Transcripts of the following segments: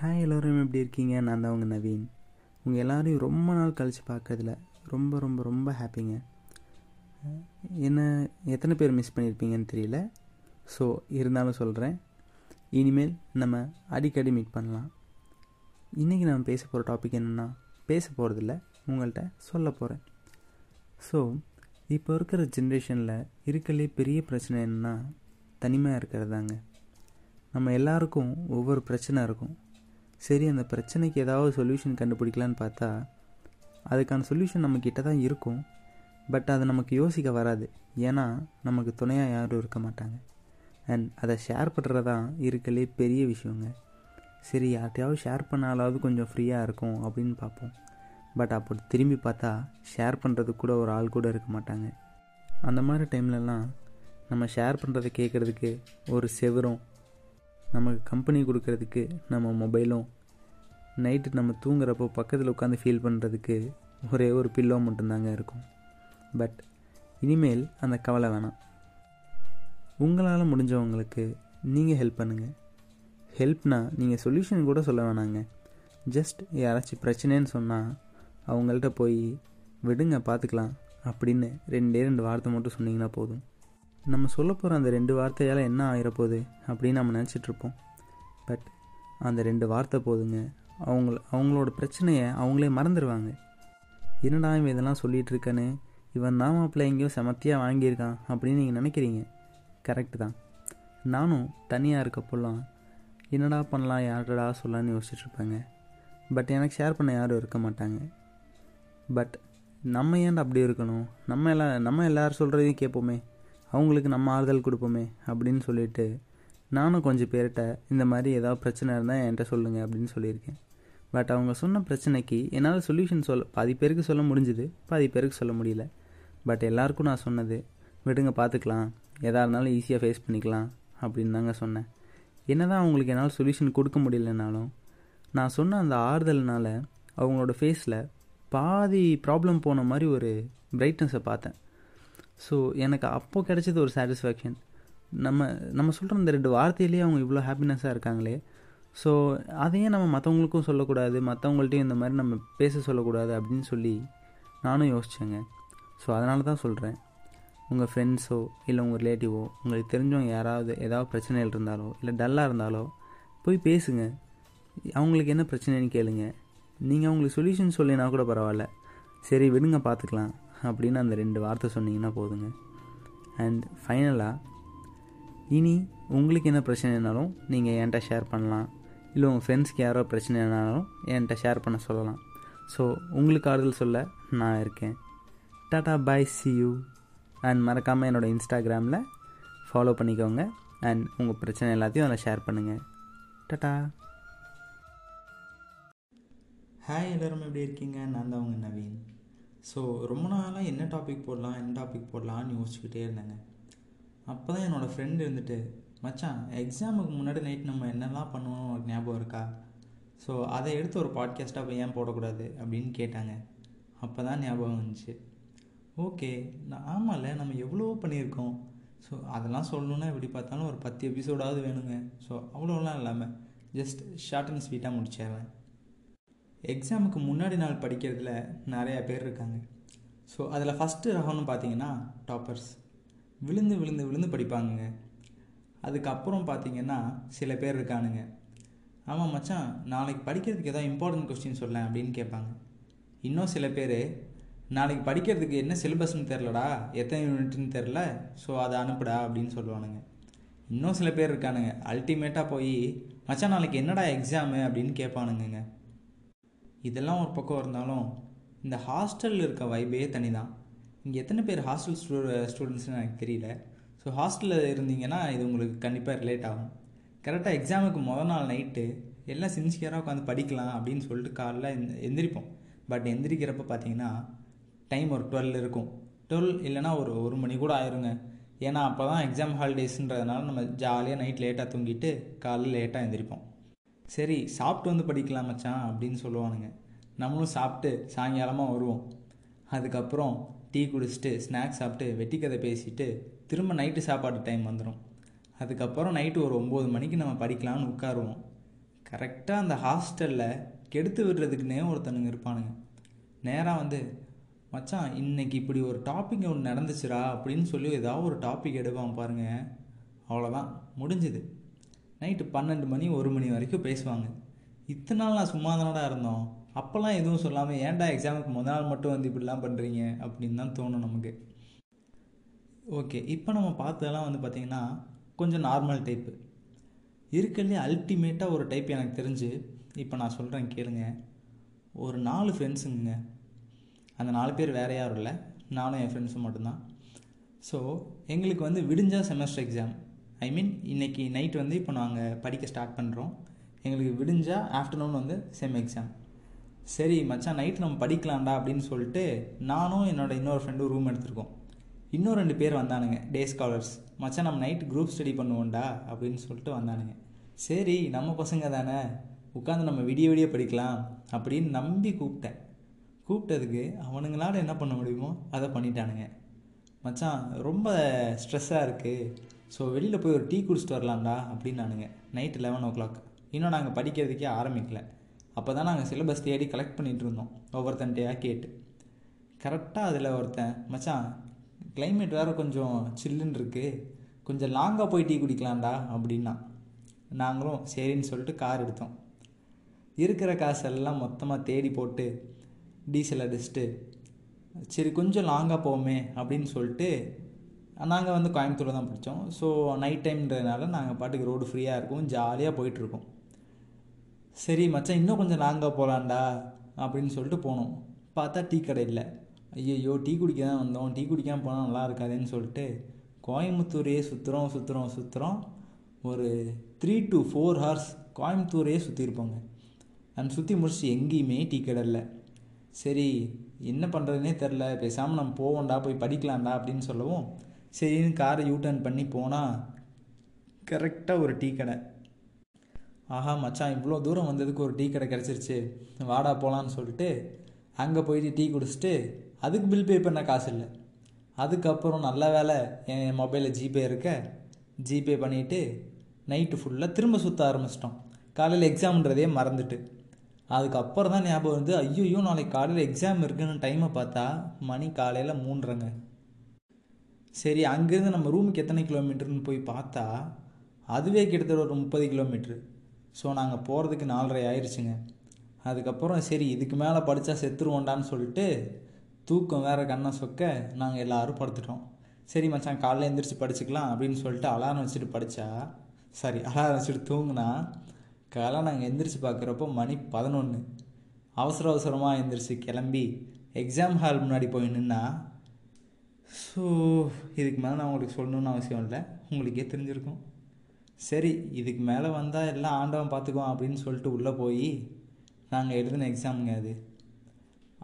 Hi எல்லோரும் எப்படி இருக்கீங்க? நான் தான் உங்கள் நவீன். உங்கள் எல்லோரையும் ரொம்ப நாள் கழித்து பார்க்கறதுல ரொம்ப ரொம்ப ரொம்ப ஹாப்பிங்க. என்ன எத்தனை பேர் மிஸ் பண்ணியிருப்பீங்கன்னு தெரியல. ஸோ இருந்தாலும் சொல்கிறேன் இனிமேல் நம்ம அடிக்கடி மீட் பண்ணலாம். இன்றைக்கி நம்ம பேச போகிற டாபிக் என்னென்னா பேச போகிறதில்ல உங்கள்கிட்ட சொல்ல போகிறேன் ஸோ இப்போ இருக்கிற ஜென்ரேஷனில் இருக்கலே பெரிய பிரச்சனை என்னென்னா தனிமையாக இருக்கிறது தாங்க. நம்ம எல்லாருக்கும் ஒவ்வொரு பிரச்சனை இருக்கும். சரி அந்த பிரச்சனைக்கு ஏதாவது சொல்யூஷன் கண்டுபிடிக்கலான்னு பார்த்தா அதுக்கான சொல்யூஷன் நம்மக்கிட்ட தான் இருக்கும். பட் அது நமக்கு யோசிக்க வராது. ஏன்னா நமக்கு துணையாக யாரும் இருக்க மாட்டாங்க. அண்ட் அதை ஷேர் பண்ணுறதான் இருக்கலே பெரிய விஷயங்க. சரி யார்கிட்டையாவது ஷேர் பண்ணாலாவது கொஞ்சம் ஃப்ரீயாக இருக்கும் அப்படின்னு பார்ப்போம். பட் அப்படி திரும்பி பார்த்தா ஷேர் பண்ணுறதுக்கு கூட ஒரு ஆள் கூட இருக்க மாட்டாங்க. அந்த மாதிரி டைம்லலாம் நம்ம ஷேர் பண்ணுறதை கேட்குறதுக்கு ஒரு செவரும் நமக்கு கம்பெனி கொடுக்கறதுக்கு நம்ம மொபைலும் நைட்டு நம்ம தூங்குறப்போ பக்கத்தில் உட்காந்து ஃபீல் பண்ணுறதுக்கு ஒரே ஒரு பில்லோ மட்டும்தாங்க இருக்கும். பட் இனிமேல் அந்த கவலை வேணாம். உங்களால் முடிஞ்சவங்களுக்கு நீங்கள் ஹெல்ப் பண்ணுங்கள் ஹெல்ப்னா நீங்கள் சொல்யூஷன் கூட சொல்ல வேணாங்க. ஜஸ்ட் யாராச்சும் பிரச்சனைன்னு சொன்னால் அவங்கள்ட்ட போய் விடுங்க பார்த்துக்கலாம் அப்படின்னு ரெண்டே ரெண்டு வார்த்தை மட்டும் சொன்னிங்கன்னா போதும். நம்ம சொல்ல போகிற அந்த ரெண்டு வார்த்தையால் என்ன ஆகிடப்போகுது அப்படின்னு நம்ம நினச்சிட்ருப்போம் பட் அந்த ரெண்டு வார்த்தை போதுங்க. அவங்க அவங்களோட பிரச்சனையை அவங்களே மறந்துடுவாங்க என்னடா இவன் இதெல்லாம் சொல்லிகிட்டு இருக்கேன்னு இவன் மாப்பிள்ளை எங்கேயோ செமத்தியாக வாங்கியிருக்கான் அப்படின்னு நீங்கள் நினைக்கிறீங்க. கரெக்டு தான். நானும் தனியாக இருக்கப்போல்லாம் என்னடா பண்ணலாம் யார்டா சொல்லலான்னு யோசிச்சுட்ருப்பேங்க. பட் எனக்கு ஷேர் பண்ண யாரும் இருக்க மாட்டாங்க. பட் நம்ம ஏன்டா அப்படி இருக்கணும்? நம்ம எல்லா நம்ம எல்லோரும் சொல்கிறதையும் கேட்போமே. அவங்களுக்கு நம்ம ஆறுதல் கொடுப்போமே அப்படின்னு சொல்லிட்டு நானும் கொஞ்சம் பேர்கிட்ட இந்த மாதிரி ஏதாவது பிரச்சனை இருந்தால் என்கிட்ட சொல்லுங்கள் அப்படின்னு சொல்லியிருக்கேன். பட் அவங்க சொன்ன பிரச்சனைக்கு என்னால் சொல்யூஷன் சொல்ல பாதி பேருக்கு சொல்ல முடிஞ்சுது பாதி பேருக்கு சொல்ல முடியல. பட் எல்லாருக்கும் நான் சொன்னது விடுங்க பார்த்துக்கலாம் எதாக இருந்தாலும் ஈஸியாக ஃபேஸ் பண்ணிக்கலாம் அப்படின்னு தாங்க சொன்னேன். என்ன தான் அவங்களுக்கு என்னால் சொல்யூஷன் கொடுக்க முடியலனாலும் நான் சொன்ன அந்த ஆறுதல்னால் அவங்களோட ஃபேஸில் பாதி ப்ராப்ளம் போன மாதிரி ஒரு பிரைட்னஸை பார்த்தேன். ஸோ எனக்கு அப்போது கிடச்சது ஒரு சாட்டிஸ்ஃபேக்ஷன் நம்ம நம்ம சொல்கிற இந்த ரெண்டு வார்த்தையிலேயே அவங்க இவ்வளோ ஹாப்பினஸ்ஸாக இருக்காங்களே. ஸோ அதையே நம்ம மற்றவங்களுக்கும் சொல்லக்கூடாது மற்றவங்கள்ட்டையும் இந்த மாதிரி நம்ம பேச சொல்லக்கூடாது அப்படின்னு சொல்லி நானும் யோசித்தேங்க ஸோ அதனால தான் சொல்கிறேன் உங்கள் ஃப்ரெண்ட்ஸோ இல்லை உங்கள் ரிலேட்டிவோ உங்களுக்கு தெரிஞ்சவங்க யாராவது ஏதாவது பிரச்சனைகள் இருந்தாலோ இல்லை டல்லாக இருந்தாலோ போய் பேசுங்க. அவங்களுக்கு என்ன பிரச்சனைன்னு கேளுங்க. நீங்கள் அவங்களுக்கு சொல்யூஷன் சொல்லினா கூட பரவாயில்ல. சரி விடுங்க பார்த்துக்கலாம் அப்படின்னு அந்த ரெண்டு வார்த்தை சொன்னீங்கன்னா போதுங்க. அண்ட் ஃபைனலாக இனி உங்களுக்கு என்ன பிரச்சனைனாலும் நீங்கள் என்கிட்ட ஷேர் பண்ணலாம். இல்லை உங்கள் ஃப்ரெண்ட்ஸ்க்கு யாரோ பிரச்சனைனாலும் என்கிட்ட ஷேர் பண்ண சொல்லலாம். ஸோ உங்களுக்கு ஆறுதல் சொல்ல நான் இருக்கேன். Tata bye see you and மறக்காமல் என்னோடய இன்ஸ்டாகிராமில் ஃபாலோ பண்ணிக்கோங்க. அண்ட் உங்கள் பிரச்சனை எல்லாத்தையும் அதில் ஷேர் பண்ணுங்கள் டாட்டா ஹாய் எல்லோரும் எப்படி இருக்கீங்க? நான் தான் உங்கள் நவீன். ஸோ ரொம்ப நாளாக என்ன டாபிக் போடலாம் என்ன டாபிக் போடலான்னு யோசிச்சுக்கிட்டே இருந்தேங்க. அப்போ தான் என்னோடய ஃப்ரெண்டு இருந்துட்டு மச்சான் எக்ஸாமுக்கு முன்னாடி நைட் நம்ம என்னெல்லாம் பண்ணுவோம் ஒரு ஞாபகம் இருக்கா? ஸோ அதை எடுத்து ஒரு பாட்காஸ்ட்டாக ஏன் போடக்கூடாது அப்படின்னு கேட்டாங்க. அப்போ தான் ஞாபகம் வந்துச்சு. ஓகே நான் ஆமாம்ல நம்ம எவ்வளவோ பண்ணியிருக்கோம். ஸோ அதெல்லாம் சொல்லணுன்னா எப்படி பார்த்தாலும் ஒரு பத்து எபிசோடாவது வேணுங்க. ஸோ அவ்வளோலாம் இல்லாமல் ஜஸ்ட் ஷார்ட் அண்ட் ஸ்வீட்டாக முடிச்சிடுறேன். எக்ஸாமுக்கு முன்னாடி நாள் படிக்கிறதுல நிறையா பேர் இருக்காங்க. ஸோ அதில் ஃபஸ்ட்டு ரகம்னு பார்த்தீங்கன்னா டாப்பர்ஸ் விழுந்து விழுந்து விழுந்து படிப்பாங்கங்க. அதுக்கப்புறம் பார்த்தீங்கன்னா சில பேர் இருக்கானுங்க. ஆமாம் மச்சான் நாளைக்கு படிக்கிறதுக்கு எதாவது இம்பார்ட்டன்ட் கொஸ்டின் சொல்ல அப்படின்னு கேட்பாங்க. இன்னும் சில பேர் நாளைக்கு படிக்கிறதுக்கு என்ன சிலபஸ்னு தெரிலடா எத்தனை யூனிட்னு தெரில ஸோ அதை அனுப்புடா அப்படின்னு சொல்லுவானுங்க. இன்னும் சில பேர் இருக்கானுங்க. அல்டிமேட்டாக போய் மச்சான் நாளைக்கு என்னடா எக்ஸாமு அப்படின்னு கேட்பானுங்க இதெல்லாம் ஒரு பக்கம் இருந்தாலும் இந்த ஹாஸ்டலில் இருக்க வைபே தனி தான் இங்கே எத்தனை பேர் ஹாஸ்டல் ஸ்டூ ஸ்டூடெண்ட்ஸ்னு எனக்கு தெரியல. ஸோ ஹாஸ்டலில் இருந்தீங்கன்னா இது உங்களுக்கு கண்டிப்பாக ரிலேட் ஆகும். கரெக்டாக எக்ஸாமுக்கு மொதல் நாள் நைட்டு எல்லாம் சின்சியராக உட்காந்து படிக்கலாம் அப்படின்னு சொல்லிட்டு காலைல எந்திரிப்போம். பட் எந்திரிக்கிறப்ப பார்த்தீங்கன்னா டைம் ஒரு டுவெல் இருக்கும். டுவெல் இல்லைனா ஒரு ஒரு மணி கூட ஆயிருங்க. ஏன்னா அப்போ தான் எக்ஸாம் ஹாலிடேஸ்ன்றதுனால நம்ம ஜாலியாக நைட் லேட்டாக தூங்கிட்டு காலையில் லேட்டாக எந்திரிப்போம். சரி சாப்பிட்டு வந்து படிக்கலாம் மச்சான் அப்படின்னு சொல்லுவானுங்க. நம்மளும் சாப்பிட்டு சாயங்காலமாக வருவோம். அதுக்கப்புறம் டீ குடிச்சிட்டு ஸ்நாக்ஸ் சாப்பிட்டு வெட்டிக்கதை பேசிட்டு திரும்ப நைட்டு சாப்பாடு டைம் வந்துடும் அதுக்கப்புறம் நைட்டு ஒரு ஒம்பது மணிக்கு நம்ம படிக்கலாம்னு உட்காருவோம். கரெக்டாக அந்த ஹாஸ்டலில் கெடுத்து விடுறதுக்குன்னே ஒருத்தனுங்க இருப்பானுங்க. நேராக வந்து மச்சான் இன்னைக்கு இப்படி ஒரு டாபிக் ஒன்று நடந்துச்சுரா அப்படின்னு சொல்லி ஏதாவது ஒரு டாபிக் எடுப்பான் பாருங்கள் அவ்வளோதான் முடிஞ்சுது. நைட்டு பன்னெண்டு மணி ஒரு மணி வரைக்கும் பேசுவாங்க. இத்தனை நாள் நான் சும்மா தானடா இருந்தோம்? அப்போல்லாம் எதுவும் சொல்லாமல் ஏன்டா எக்ஸாமுக்கு முத நாள் மட்டும் வந்து இப்படிலாம் பண்ணுறீங்க அப்படின்னு தான் தோணும் நமக்கு. ஓகே இப்போ நம்ம பார்த்ததெல்லாம் வந்து பார்த்திங்கன்னா கொஞ்சம் நார்மல் டைப்பு இருக்கிறதுலே அல்டிமேட்டாக ஒரு டைப் எனக்கு தெரிஞ்சு இப்போ நான் சொல்கிறேன் கேளுங்க. ஒரு நாலு ஃப்ரெண்ட்ஸுங்க அந்த நாலு பேர் வேறு யாரும் இல்லை. நானும் என் ஃப்ரெண்ட்ஸும் மட்டும்தான். ஸோ எங்களுக்கு வந்து விடிஞ்சா செமஸ்டர் எக்ஸாம் ஐ மீன் இன்றைக்கி நைட் வந்து இப்போ நாங்கள் படிக்க ஸ்டார்ட் பண்ணுறோம் எங்களுக்கு விடிஞ்சா ஆஃப்டர்நூன் வந்து செம் எக்ஸாம் சரி மச்சான் நைட் நம்ம படிக்கலாம்டா அப்படின்னு சொல்லிட்டு நானும் என்னோட இன்னொரு ஃப்ரெண்டும் ரூம் எடுத்திருக்கோம். இன்னும் ரெண்டு பேர் வந்தானுங்க டே ஸ்காலர்ஸ் மச்சான் நம்ம நைட் குரூப் ஸ்டடி பண்ணுவோம்டா அப்படின்னு சொல்லிட்டு வந்தானுங்க. சரி நம்ம பசங்க தானே உட்காந்து நம்ம விடிய விடிய படிக்கலாம் அப்படின்னு நம்பி கூப்பிட்டேன். கூப்பிட்டதுக்கு அவனுங்களால என்ன பண்ண முடியுமோ அதை பண்ணிட்டானுங்க. மச்சான் ரொம்ப ஸ்ட்ரெஸ்ஸாக இருக்குது ஸோ வெளியில் போய் ஒரு டீ குடிச்சிட்டு வரலாம்டா அப்படின்னானுங்க. நைட்டு லெவன் ஓ கிளாக் இன்னும் நாங்கள் படிக்கிறதுக்கே ஆரம்பிக்கல. அப்போ தான் நாங்கள் சிலபஸ் தேடி கலெக்ட் பண்ணிகிட்டு இருந்தோம். ஒவ்வொருத்தன்ட்டையாக கேட்டு. கரெக்டாக அதில் ஒருத்தன் மச்சான் கிளைமேட் வேறு கொஞ்சம் சில்லுன்னு இருக்குது கொஞ்சம் லாங்காக போய் டீ குடிக்கலாம்டா அப்படின்னா. நாங்களும் சரின்னு சொல்லிட்டு கார் எடுத்தோம். இருக்கிற காசெல்லாம் மொத்தமாக தேடி போட்டு டீசல் அடிச்சுட்டு சரி கொஞ்சம் லாங்காக போவோமே அப்படின்னு சொல்லிட்டு நாங்கள் வந்து கோயம்புத்தூரில் தான் படித்தோம் ஸோ நைட் டைம்ன்றதுனால நாங்கள் பாட்டுக்கு ரோடு ஃப்ரீயாக இருக்கும் ஜாலியாக போயிட்டுருக்கோம் சரி மச்சான் இன்னும் கொஞ்சம் லாங்காக போகலான்டா அப்படின்னு சொல்லிட்டு போனோம். பார்த்தா டீ கடை இல்லை. ஐயோ டீ குடிக்க தான் வந்தோம். டீ குடிக்காமல் போனால் நல்லா இருக்காதுன்னு சொல்லிட்டு கோயம்புத்தூரையே சுற்றுறோம் சுற்றுறோம் சுற்றுறோம் ஒரு த்ரீ டு ஃபோர் ஹவர்ஸ் கோயம்புத்தூரையே சுற்றிருப்போங்க அண்ட் சுற்றி முடிச்சுட்டு எங்கேயுமே டீ கடை இல்லை. சரி என்ன பண்ணுறதுனே தெரில பேசாமல் நம்ம போவோம்டா போய் படிக்கலாம்டா அப்படின்னு சொல்லவும் சரின்னு காரை யூ டர்ன் பண்ணி போனால் கரெக்டாக ஒரு டீ கடை. ஆஹா மச்சான் இவ்வளோ தூரம் வந்ததுக்கு ஒரு டீ கடை கிடச்சிருச்சு. வாடா போகலான்னு சொல்லிட்டு அங்கே போயிட்டு டீ குடிச்சிட்டு அதுக்கு பில் பே பண்ண காசு இல்லை. அதுக்கப்புறம் நல்ல வேலை என் மொபைலில் ஜிபே இருக்க. ஜிபே பண்ணிவிட்டு நைட்டு ஃபுல்லாக திரும்ப சுற்ற ஆரம்பிச்சிட்டோம். காலையில் எக்ஸாம்ன்றதே மறந்துட்டு. அதுக்கப்புறம் தான் ஞாபகம் வந்து ஐயோ நாளைக்கு காலையில் எக்ஸாம் இருக்குன்னு டைமை பார்த்தா மணி காலையில் மூன்றுங்க. சரி அங்கேருந்து நம்ம ரூமுக்கு எத்தனை கிலோமீட்டர்னு போய் பார்த்தா அதுவே கிட்டத்தட்ட ஒரு முப்பது கிலோமீட்ரு ஸோ நாங்கள் போகிறதுக்கு நாலரை ஆயிடுச்சுங்க அதுக்கப்புறம் சரி இதுக்கு மேலே படித்தா செத்துருவோண்டான்னு சொல்லிட்டு தூக்கம் வேறு கண்ணை சொக்க நாங்கள் எல்லோரும் படுத்துட்டோம். சரி மச்சான் காலைல எழுந்திரிச்சு படிச்சுக்கலாம் அப்படின்னு சொல்லிட்டு அலாரம் வச்சுட்டு படித்தா சாரி அலாரம் வச்சுட்டு தூங்கினா காலை நாங்கள் எந்திரிச்சு பார்க்குறப்போ மணி பதினொன்று அவசர அவசரமாக எழுந்திரிச்சு கிளம்பி எக்ஸாம் ஹால் முன்னாடி போய் நின்னா ஸோ இதுக்கு மேலே நான் உங்களுக்கு சொல்லணுன்னு அவசியம் இல்லை. உங்களுக்கே தெரிஞ்சிருக்கும். சரி இதுக்கு மேலே வந்தால் எல்லாம் ஆண்டவன் பார்த்துக்குவோம் அப்படின்னு சொல்லிட்டு உள்ளே போய் நாங்கள் எழுதின எக்ஸாமுங்க அது.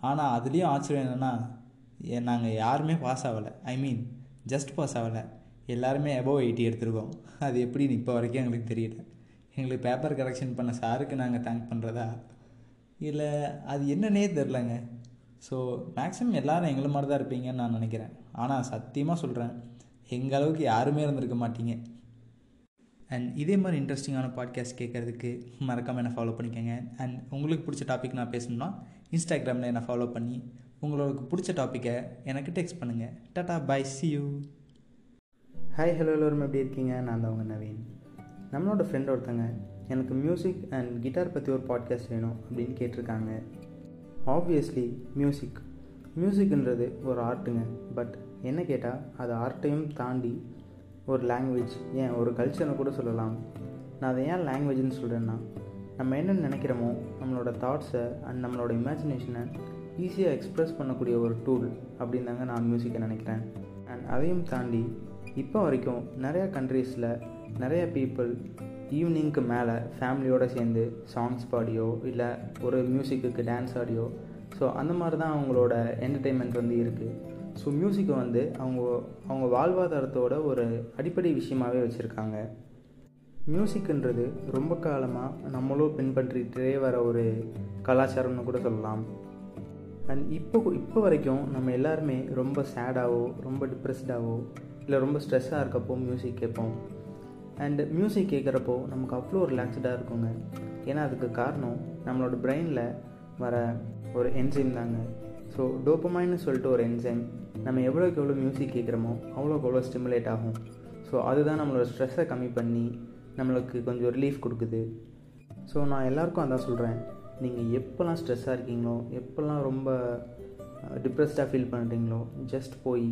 ஆனால் அதுலேயும் ஆச்சரியம் என்னென்னா நாங்கள் யாருமே பாஸ் ஆகலை. ஐ மீன் ஜஸ்ட் பாஸ் ஆகலை. எல்லாருமே எபோவ் எயிட்டி எடுத்திருக்கோம். அது எப்படின்னு இப்போ வரைக்கும் எங்களுக்கு தெரியல. எங்களுக்கு பேப்பர் கரெக்ஷன் பண்ண சாருக்கு நாங்கள் தேங்க் பண்ணுறதா இல்லை அது என்னன்னே தெரிலங்க ஸோ மேக்ஸிமம் எல்லோரும் எங்களை மாதிரி தான் இருப்பீங்கன்னு நான் நினைக்கிறேன். ஆனால் சத்தியமாக சொல்கிறேன் எங்கள் அளவுக்கு யாருமே இருந்திருக்க மாட்டீங்க. அண்ட் இதே மாதிரி இன்ட்ரெஸ்டிங்கான பாட்காஸ்ட் கேட்குறதுக்கு மறக்காமல் என்னை ஃபாலோ பண்ணிக்கோங்க. அண்ட் உங்களுக்கு பிடிச்ச டாபிக் நான் பேசணும்னா இன்ஸ்டாகிராமில் என்னை ஃபாலோ பண்ணி உங்களுக்கு பிடிச்ச டாப்பிக்கை எனக்கு டெக்ஸ்ட் பண்ணுங்கள் tata bye see you hi hello எல்லோரும். எப்படி இருக்கீங்க? நான் தான் உங்கள் நவீன். நம்மளோட ஃப்ரெண்ட் ஒருத்தங்க எனக்கு மியூசிக் அண்ட் கிட்டார் பற்றி ஒரு பாட்காஸ்ட் வேணும் அப்படின்னு கேட்டிருக்காங்க. ஆப்வியஸ்லி மியூசிக் மியூசிக்ன்றது ஒரு ஆர்ட்டுங்க பட் என்ன கேட்டால் அது ஆர்ட்டையும் தாண்டி ஒரு லாங்குவேஜ் ஏன் ஒரு கல்ச்சர்னு கூட சொல்லலாம். நான் அதை ஏன் லாங்குவேஜ்னு சொல்கிறேன்னா நம்ம என்ன நினைக்கிறோமோ நம்மளோட தாட்ஸை அண்ட் நம்மளோட இமேஜினேஷனை ஈஸியாக எக்ஸ்ப்ரெஸ் பண்ணக்கூடிய ஒரு டூல் அப்படின்னு தாங்க நான் மியூசிக்கை நினைக்கிறேன். அண்ட் அதையும் தாண்டி இப்போ வரைக்கும் நிறையா கண்ட்ரீஸில் நிறைய பீப்புள் ஈவினிங்க்கு மேலே ஃபேமிலியோடு சேர்ந்து சாங்ஸ் பாடியோ இல்லை ஒரு மியூசிக்கு டான்ஸ் ஆடியோ ஸோ அந்த மாதிரி தான் அவங்களோட என்டர்டெயின்மெண்ட் வந்து இருக்குது ஸோ மியூசிக்கை வந்து அவங்க அவங்க வாழ்வாதாரத்தோட ஒரு அடிப்படை விஷயமாகவே வச்சுருக்காங்க. மியூசிக்ன்றது ரொம்ப காலமாக நம்மளும் பின்பற்றிகிட்டே வர ஒரு கலாச்சாரம்னு கூட சொல்லலாம். அண்ட் இப்போ இப்போ வரைக்கும் நம்ம எல்லாருமே ரொம்ப சேடாகவோ ரொம்ப டிப்ரெஸ்டாகவோ இல்லை ரொம்ப ஸ்ட்ரெஸ்ஸாக இருக்கப்போ மியூசிக் கேட்போம். அண்ட் மியூசிக் கேட்குறப்போ நமக்கு அவ்வளோ ரிலாக்ஸ்டாக இருக்குங்க. ஏன்னா அதுக்கு காரணம் நம்மளோட பிரெயினில் வர ஒரு என்சைம் தாங்க. ஸோ டோப்பமைன்னு சொல்லிட்டு ஒரு என்சைம் நம்ம எவ்வளோக்கு எவ்வளோ மியூசிக் கேட்குறோமோ அவ்வளோக்கு எவ்வளோ ஸ்டிமுலேட் ஆகும். ஸோ அதுதான் நம்மளோட ஸ்ட்ரெஸ்ஸை கம்மி பண்ணி நம்மளுக்கு கொஞ்சம் ரிலீஃப் கொடுக்குது. ஸோ நான் எல்லாருக்கும் அதான் சொல்கிறேன் நீங்கள் எப்போல்லாம் ஸ்ட்ரெஸ்ஸாக இருக்கீங்களோ எப்போல்லாம் ரொம்ப டிப்ரெஸ்டாக ஃபீல் பண்ணுறீங்களோ ஜஸ்ட் போய்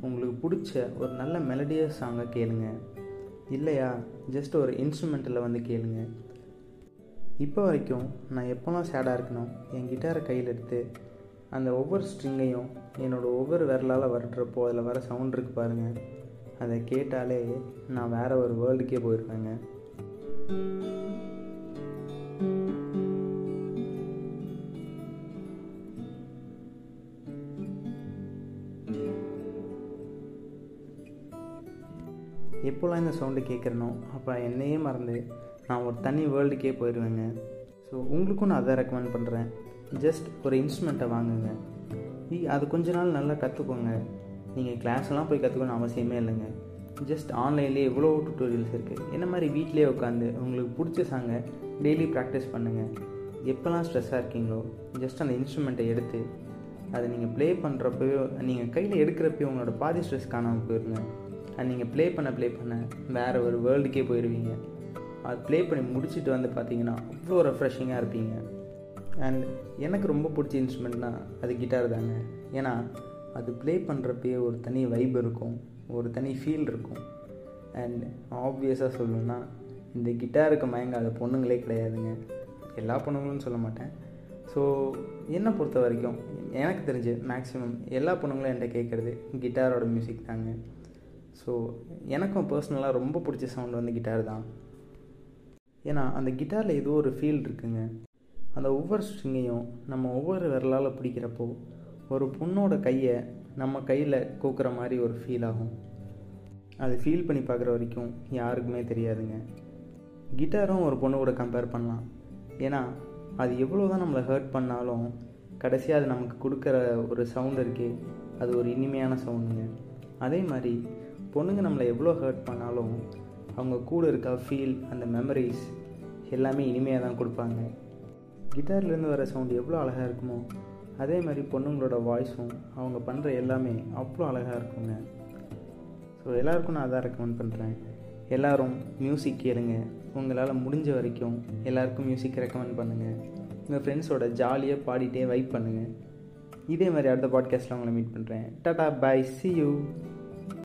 உங்களுக்கு பிடிச்ச ஒரு நல்ல மெலடியஸ் சாங்கை கேளுங்க. இல்லையா? ஜஸ்ட் ஒரு இன்ஸ்ட்ருமெண்ட்டில் வந்து கேளுங்க. இப்போ வரைக்கும் நான் எப்போல்லாம் சேடாக இருக்கணும் என் கிட்டாரை கையில் எடுத்து அந்த ஒவ்வொரு ஸ்ட்ரிங்கையும் என்னோடய ஒவ்வொரு விரலால் வரட்டுறப்போ அதில் வர சவுண்ட் இருக்கு பாருங்கள் அதை கேட்டாலே நான் வேறு ஒரு வேர்ல்டுக்கே போயிருப்பேங்க. எப்போல்லாம் இந்த சவுண்டு கேட்குறனோ அப்போ என்னையே மறந்து நான் ஒரு தனி வேர்ல்டுக்கே போயிடுவேங்க ஸோ உங்களுக்கும் நான் அதை ரெக்கமெண்ட் பண்ணுறேன் ஜஸ்ட் ஒரு இன்ஸ்ட்ருமெண்ட்டை வாங்குங்க. அது கொஞ்ச நாள் நல்லா கற்றுக்கோங்க நீங்கள் கிளாஸ்லாம் போய் கற்றுக்கணும் அவசியமே இல்லைங்க. ஜஸ்ட் ஆன்லைன்லேயே எவ்வளோ டுட்டோரியல்ஸ் இருக்குது என்ன மாதிரி வீட்டிலே உட்காந்து உங்களுக்கு பிடிச்ச சாங்கை டெய்லி ப்ராக்டிஸ் பண்ணுங்கள் எப்போல்லாம் ஸ்ட்ரெஸ்ஸாக இருக்கீங்களோ ஜஸ்ட் அந்த இன்ஸ்ட்ருமெண்ட்டை எடுத்து அதை நீங்கள் ப்ளே பண்ணுறப்பயோ நீங்கள் கையில் எடுக்கிறப்பயோ உங்களோட பாதி ஸ்ட்ரெஸ் காணாமல் போயிருங்க. அது நீங்கள் ப்ளே பண்ண ப்ளே பண்ண வேறு ஒரு வேர்ல்டுக்கே போயிடுவீங்க அது ப்ளே பண்ணி முடிச்சுட்டு வந்து பார்த்தீங்கன்னா அவ்வளோ ரெஃப்ரெஷிங்காக இருப்பீங்க. அண்ட் எனக்கு ரொம்ப பிடிச்ச இன்ஸ்ட்ருமெண்ட்னா அது கிட்டார் தாங்க. ஏன்னா அது ப்ளே பண்ணுறப்பயே ஒரு தனி வைப் இருக்கும் ஒரு தனி ஃபீல் இருக்கும். அண்ட் ஆப்வியஸாக சொல்லணுன்னா இந்த கிட்டாருக்கு மயங்காத பொண்ணுங்களே கிடையாதுங்க. எல்லா பொண்ணுங்களும் சொல்ல மாட்டேன். ஸோ என்னை பொறுத்த வரைக்கும் எனக்கு தெரிஞ்சு மேக்ஸிமம் எல்லா பொண்ணுங்களும் என்கிட்ட கேட்குறது கிட்டாரோட மியூசிக் தாங்க. ஸோ எனக்கும் பர்சனலாக ரொம்ப பிடிச்ச சவுண்ட் வந்து கிட்டார் தான். ஏன்னா அந்த கிட்டாரில் ஏதோ ஒரு ஃபீல் இருக்குங்க. அந்த ஒவ்வொரு ஸ்ட்ரிங்கையும் நம்ம ஒவ்வொரு விரலால் பிடிக்கிறப்போ ஒரு பொண்ணோட கையை நம்ம கையில் கூக்குற மாதிரி ஒரு ஃபீல் ஆகும். அது ஃபீல் பண்ணி பார்க்குற வரைக்கும் யாருக்குமே தெரியாதுங்க. கிட்டாரும் ஒரு பொண்ணு கூட கம்பேர் பண்ணலாம். ஏன்னா அது எவ்வளோ தான் நம்மளை ஹர்ட் பண்ணாலும் கடைசியாக அது நமக்கு கொடுக்குற ஒரு சவுண்ட் இருக்கே அது ஒரு இனிமையான சவுண்டுங்க அதே மாதிரி பொண்ணுங்க நம்மளை எவ்வளோ ஹர்ட் பண்ணாலும் அவங்க கூட இருக்க ஃபீல் அந்த மெமரிஸ் எல்லாமே இனிமையாக தான் கொடுப்பாங்க. கிட்டார்லேருந்து வர சவுண்ட் எவ்வளோ அழகாக இருக்குமோ அதே மாதிரி பொண்ணுங்களோட வாய்ஸும் அவங்க பண்ணுற எல்லாமே அவ்வளோ அழகாக இருக்குங்க. ஸோ எல்லாருக்கும் நான் அதான் ரெக்கமெண்ட் பண்ணுறேன் எல்லோரும் மியூசிக் கேளுங்க. உங்களால் முடிஞ்ச வரைக்கும் எல்லாருக்கும் மியூசிக் ரெக்கமெண்ட் பண்ணுங்கள் உங்கள் ஃப்ரெண்ட்ஸோட ஜாலியாக பாடிட்டே வைப் பண்ணுங்கள் இதே மாதிரி அடுத்த பாட்காஸ்ட்டில் உங்களை மீட் பண்ணுறேன் டாடா பாய் சி யூ